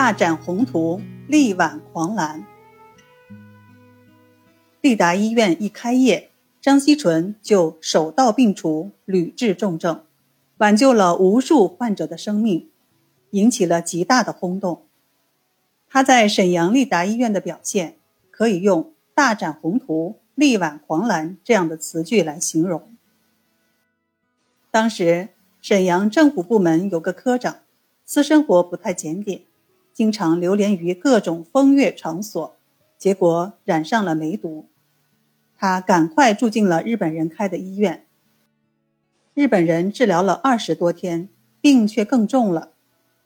大展宏图，力挽狂澜。利达医院一开业，张锡纯就手到病除，屡治重症，挽救了无数患者的生命，引起了极大的轰动。他在沈阳利达医院的表现，可以用“大展宏图，力挽狂澜”这样的词句来形容。当时，沈阳政府部门有个科长，私生活不太检点，经常流连于各种风月场所，结果染上了梅毒。他赶快住进了日本人开的医院。日本人治疗了二十多天，病却更重了，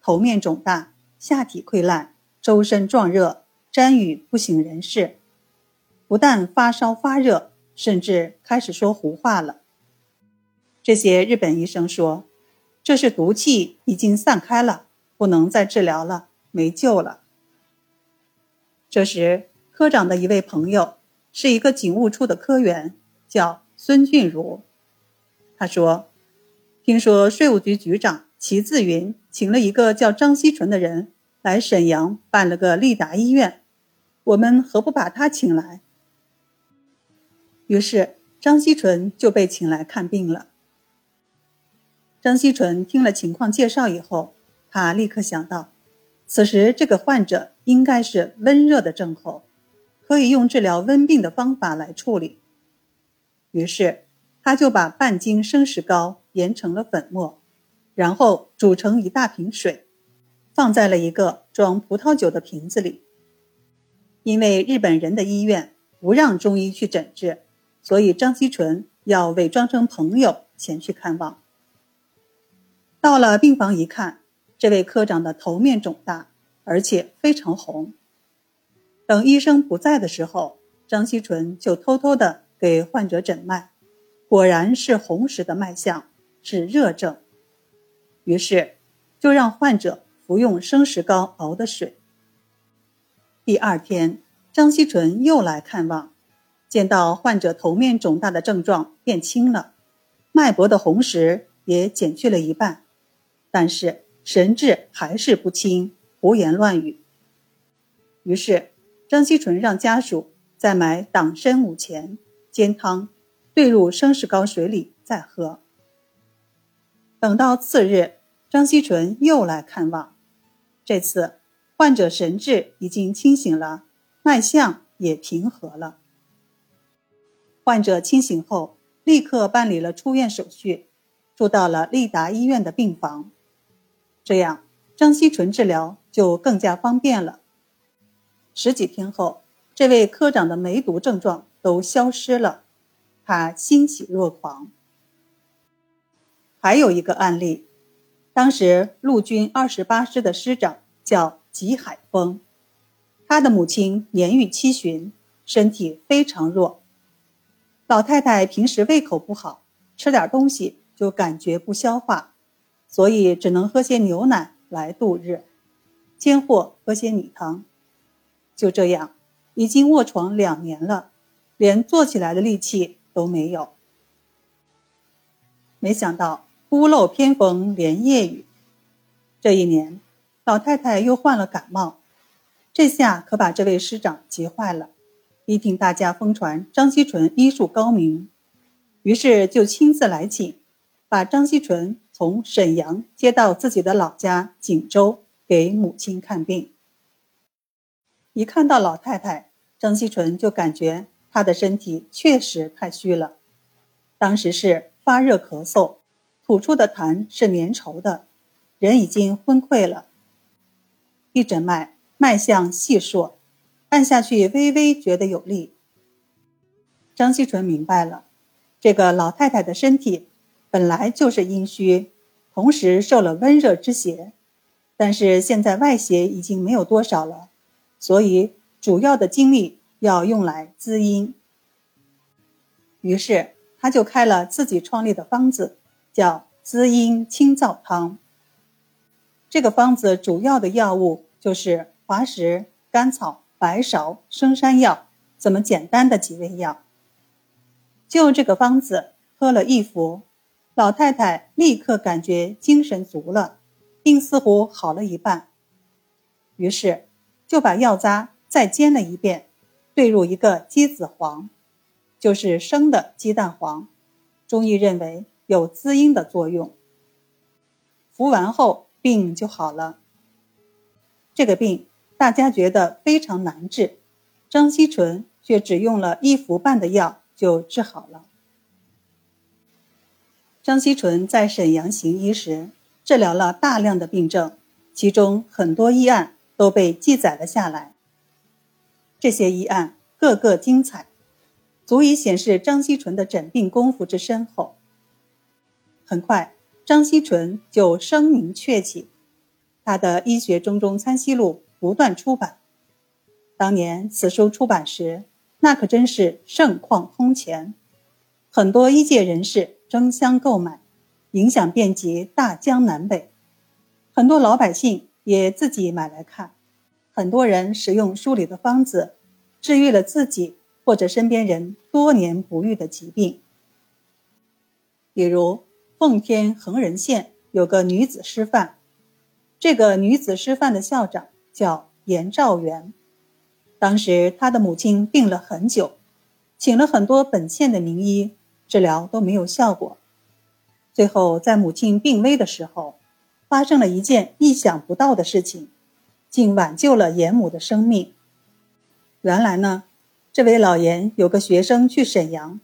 头面肿大，下体溃烂，周身壮热，沾雨不省人事。不但发烧发热，甚至开始说胡话了。这些日本医生说：“这是毒气已经散开了，不能再治疗了，没救了。”这时，科长的一位朋友。是一个警务处的科员，叫孙俊如。他说：“听说税务局局长齐自云请了一个叫张锡纯的人来沈阳办了个利达医院，我们何不把他请来？”于是张锡纯就被请来看病了。张锡纯听了情况介绍以后，他立刻想到，此时这个患者应该是温热的症候。可以用治疗温病的方法来处理。于是，他就把半斤生石膏研成了粉末，然后煮成一大瓶水，放在了一个装葡萄酒的瓶子里。因为日本人的医院不让中医去诊治，所以张锡纯要伪装成朋友前去看望。到了病房一看，这位科长的头面肿大，而且非常红。等医生不在的时候，张锡纯就偷偷的给患者诊脉，果然是红石的脉象，是热症。于是，就让患者服用生石膏熬的水。第二天，张锡纯又来看望，见到患者头面肿大的症状变轻了，脉搏的红石也减去了一半，但是神志还是不清，胡言乱语。于是。张锡纯让家属再买党参五钱煎汤，兑入生石膏水里再喝。等到次日，张锡纯又来看望，这次患者神志已经清醒了，脉象也平和了。患者清醒后，立刻办理了出院手续，住到了利达医院的病房。这样，张锡纯治疗就更加方便了。十几天后，这位科长的梅毒症状都消失了，他欣喜若狂。还有一个案例，当时陆军二十八师的师长叫吉海峰，他的母亲年逾七旬，身体非常弱。老太太平时胃口不好，吃点东西就感觉不消化，所以只能喝些牛奶来度日，间或喝些米汤。就这样，已经卧床两年了，连坐起来的力气都没有。没想到屋漏偏逢连夜雨，这一年，老太太又患了感冒，这下可把这位师长急坏了，一听大家疯传张锡纯医术高明，于是就亲自来请，把张锡纯从沈阳接到自己的老家锦州，给母亲看病。一看到老太太，张锡纯就感觉她的身体确实太虚了。当时是发热咳嗽，吐出的痰是粘稠的，人已经昏溃了。一诊脉，脉象细数，按下去微微觉得有力。张锡纯明白了，这个老太太的身体本来就是阴虚，同时受了温热之邪，但是现在外邪已经没有多少了。所以，主要的精力要用来滋阴。于是，他就开了自己创立的方子，叫滋阴清燥汤。这个方子主要的药物就是滑石、甘草、白芍、生山药，这么简单的几味药。就这个方子喝了一服，老太太立刻感觉精神足了，病似乎好了一半。于是就把药渣再煎了一遍，兑入一个鸡子黄，就是生的鸡蛋黄。中医认为有滋阴的作用。服完后病就好了。这个病大家觉得非常难治，张锡纯却只用了一服半的药就治好了。张锡纯在沈阳行医时，治疗了大量的病症，其中很多医案都被记载了下来。这些医案个个精彩，足以显示张锡纯的诊病功夫之深厚。很快，张锡纯就声名鹊起，他的《医学中中参西录》不断出版。当年此书出版时，那可真是盛况空前，很多医界人士。争相购买，影响遍及大江南北，很多老百姓也自己买来看。很多人使用书里的方子，治愈了自己或者身边人多年不愈的疾病。比如奉天恒仁县有个女子师范，这个女子师范的校长叫严兆元。当时他的母亲病了很久，请了很多本县的名医。治疗都没有效果，最后在母亲病危的时候，发生了一件意想不到的事情，竟挽救了严母的生命。原来呢，这位老严有个学生去沈阳，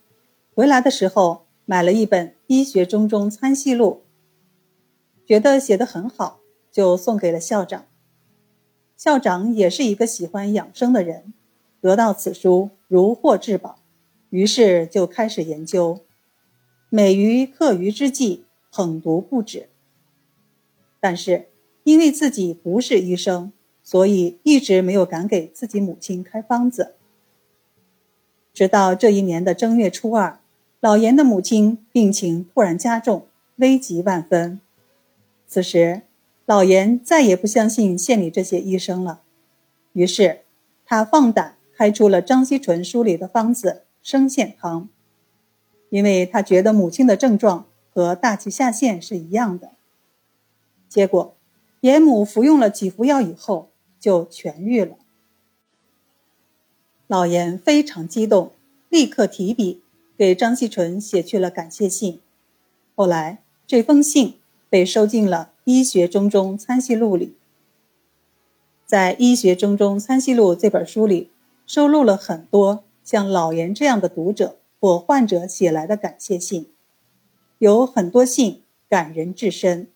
回来的时候买了一本《医学中中参细录》，觉得写得很好，就送给了校长。校长也是一个喜欢养生的人，得到此书如获至宝。于是就开始研究，每于课余之际捧读不止。但是因为自己不是医生，所以一直没有敢给自己母亲开方子。直到这一年的正月初二，老严的母亲病情突然加重，危急万分。此时，老严再也不相信县里这些医生了，于是他放胆开出了张锡纯书里的方子。生线汤，因为他觉得母亲的症状和大气下陷是一样的。结果，严母服用了几服药以后就痊愈了。老严非常激动，立刻提笔给张锡纯写去了感谢信。后来，这封信被收进了《医学中中参细录》里。在《医学中中参细录》这本书里，收录了很多。像老严这样的读者或患者写来的感谢信，有很多信感人至深。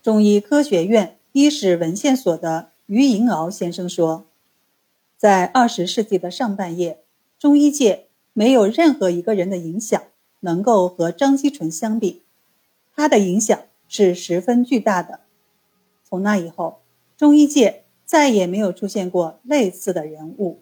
中医科学院医史文献所的于银鳌先生说，在二十世纪的上半叶，中医界没有任何一个人的影响能够和张锡纯相比，他的影响是十分巨大的。从那以后，中医界再也没有出现过类似的人物。